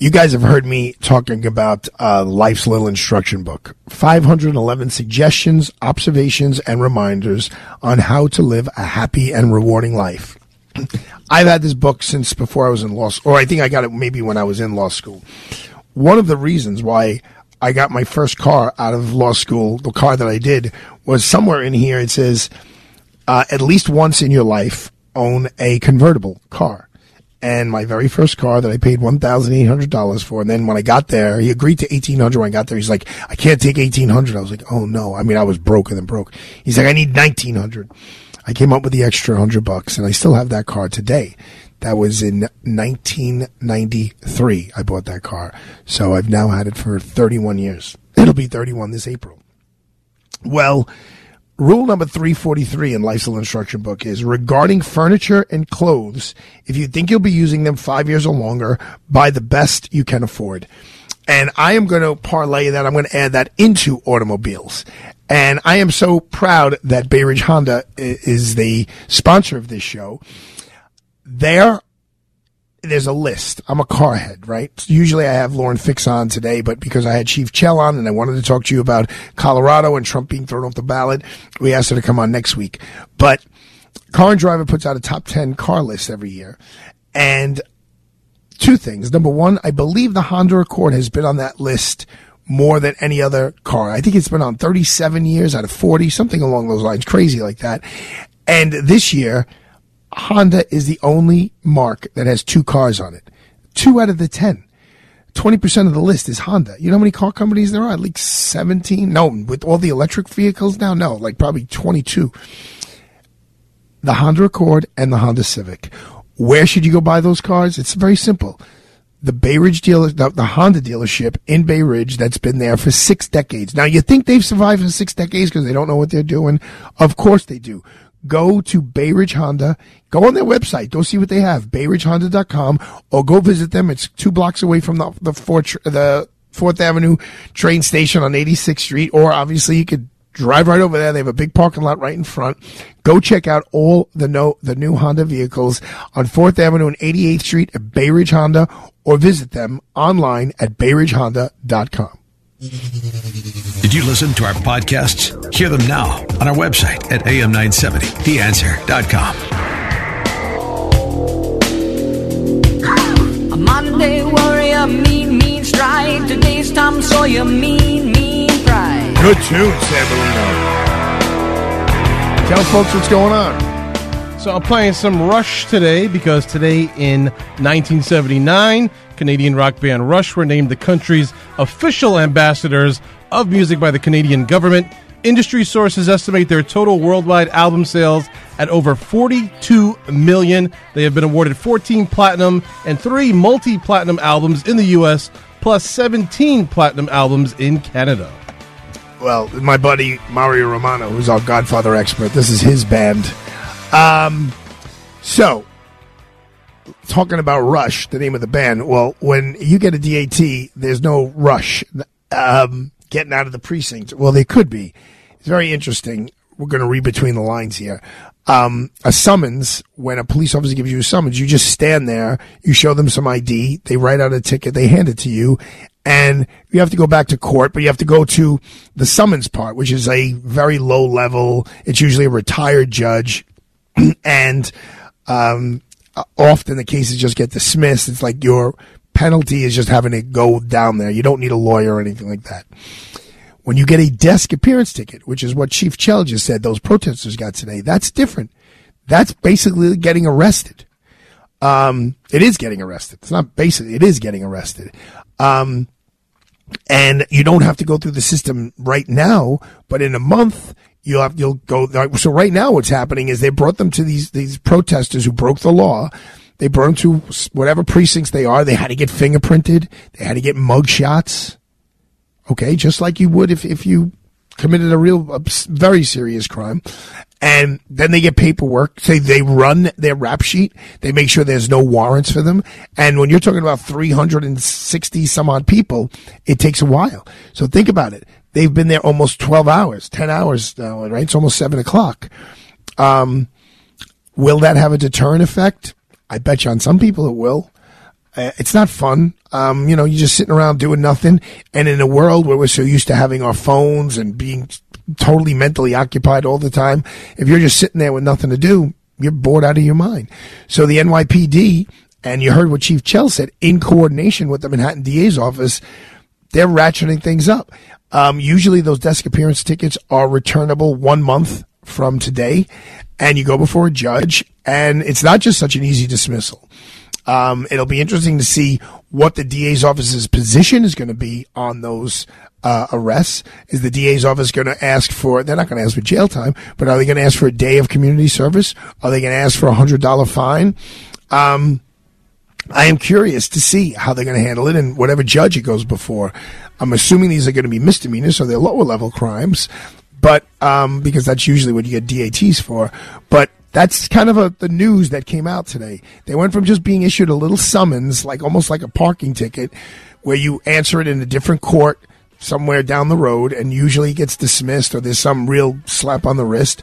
You guys have heard me talking about uh, Life's Little Instruction Book 511 suggestions, observations, and reminders on how to live a happy and rewarding life. <clears throat> I've had this book since before I was in law school, or I think I got it maybe when I was in law school. One of the reasons why I got my first car out of law school, the car that I did, was somewhere in here it says, uh, at least once in your life, own a convertible car and my very first car that I paid one thousand eight hundred dollars for. And then when I got there, he agreed to eighteen hundred. When I got there, he's like, "I can't take eighteen hundred. I was like, "Oh no!" I mean, I was broken and broke. He's like, "I need nineteen hundred. I came up with the extra hundred bucks, and I still have that car today. That was in 1993. I bought that car, so I've now had it for 31 years. It'll be 31 this April. Well, Rule number 343 in Life's Little Instruction Book is regarding furniture and clothes, if you think you'll be using them five years or longer, buy the best you can afford. And I am going to parlay that. I'm going to add that into automobiles. And I am so proud that Bay Ridge Honda is the sponsor of this show. There there's a list. I'm a car head, right? Usually I have Lauren Fix on today, but because I had Chief Chell on and I wanted to talk to you about Colorado and Trump being thrown off the ballot, we asked her to come on next week. But Car and Driver puts out a top 10 car list every year. And two things. Number one, I believe the Honda Accord has been on that list more than any other car. I think it's been on 37 years out of 40, something along those lines, crazy like that. And this year, Honda is the only mark that has two cars on it. Two out of the 10. 20% of the list is Honda. You know how many car companies there are? Like 17? No, with all the electric vehicles now? No, like probably 22. The Honda Accord and the Honda Civic. Where should you go buy those cars? It's very simple. The Bay Ridge dealer, the, the Honda dealership in Bay Ridge that's been there for six decades. Now you think they've survived for six decades because they don't know what they're doing? Of course they do. Go to Bay Ridge Honda, go on their website, go see what they have, bayridgehonda.com, or go visit them. It's two blocks away from the, the Fort, the Fourth Avenue train station on 86th Street, or obviously you could drive right over there. They have a big parking lot right in front. Go check out all the no, the new Honda vehicles on 4th Avenue and 88th Street at Bay Ridge Honda or visit them online at bayridgehonda.com. Did you listen to our podcasts? Hear them now on our website at am970theanswer.com. A Monday warrior, mean, mean strike. Today's Tom Sawyer, mean, mean pride. Good tune, Sambolino. Tell folks what's going on. So I'm playing some Rush today because today in 1979, Canadian rock band Rush were named the country's official ambassadors of music by the Canadian government. Industry sources estimate their total worldwide album sales at over 42 million. They have been awarded 14 platinum and 3 multi-platinum albums in the US plus 17 platinum albums in Canada. Well, my buddy Mario Romano, who's our Godfather expert, this is his band. Um, so, talking about Rush, the name of the band. Well, when you get a DAT, there's no rush um, getting out of the precinct. Well, they could be. It's very interesting. We're going to read between the lines here. Um, a summons, when a police officer gives you a summons, you just stand there, you show them some ID, they write out a ticket, they hand it to you, and you have to go back to court, but you have to go to the summons part, which is a very low level. It's usually a retired judge, <clears throat> and um, often the cases just get dismissed. It's like your penalty is just having to go down there. You don't need a lawyer or anything like that. When you get a desk appearance ticket, which is what Chief Chell just said those protesters got today, that's different. That's basically getting arrested. Um, it is getting arrested. It's not basically, it is getting arrested. Um, and you don't have to go through the system right now, but in a month, you'll have, you'll go. So right now what's happening is they brought them to these, these protesters who broke the law. They brought them to whatever precincts they are. They had to get fingerprinted. They had to get mug shots. Okay. Just like you would if, if you committed a real, a very serious crime. And then they get paperwork. Say they run their rap sheet. They make sure there's no warrants for them. And when you're talking about 360 some odd people, it takes a while. So think about it. They've been there almost 12 hours, 10 hours now, right? It's almost seven o'clock. Um, will that have a deterrent effect? I bet you on some people it will. Uh, it's not fun. Um, you know, you're just sitting around doing nothing. And in a world where we're so used to having our phones and being totally mentally occupied all the time, if you're just sitting there with nothing to do, you're bored out of your mind. So the NYPD, and you heard what Chief Chell said, in coordination with the Manhattan DA's office, they're ratcheting things up. Um, usually those desk appearance tickets are returnable one month from today, and you go before a judge, and it's not just such an easy dismissal. Um, it'll be interesting to see what the DA's office's position is going to be on those uh, arrests. Is the DA's office going to ask for? They're not going to ask for jail time, but are they going to ask for a day of community service? Are they going to ask for a hundred dollar fine? Um, I am curious to see how they're going to handle it and whatever judge it goes before. I'm assuming these are going to be misdemeanors, so they're lower level crimes. but um, because that's usually what you get DATs for. But that's kind of a, the news that came out today. They went from just being issued a little summons, like almost like a parking ticket, where you answer it in a different court somewhere down the road, and usually it gets dismissed or there's some real slap on the wrist.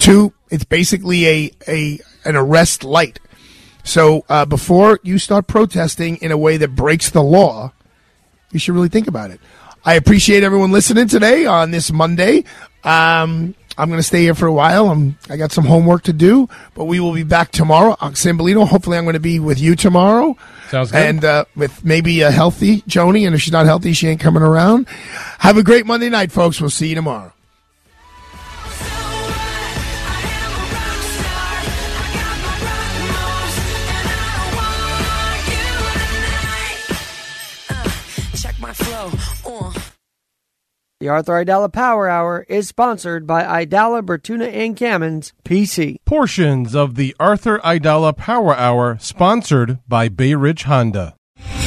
To it's basically a a an arrest light. So uh, before you start protesting in a way that breaks the law, you should really think about it. I appreciate everyone listening today on this Monday. Um, I'm going to stay here for a while. I'm, I got some homework to do, but we will be back tomorrow. Uh, Sambolino, hopefully I'm going to be with you tomorrow. Sounds good. And uh, with maybe a healthy Joni, and if she's not healthy, she ain't coming around. Have a great Monday night, folks. We'll see you tomorrow. Flow. Uh. The Arthur Aidala Power Hour is sponsored by Aidala Bertuna and Kamins PC. Portions of the Arthur Idala Power Hour sponsored by Bay Ridge Honda.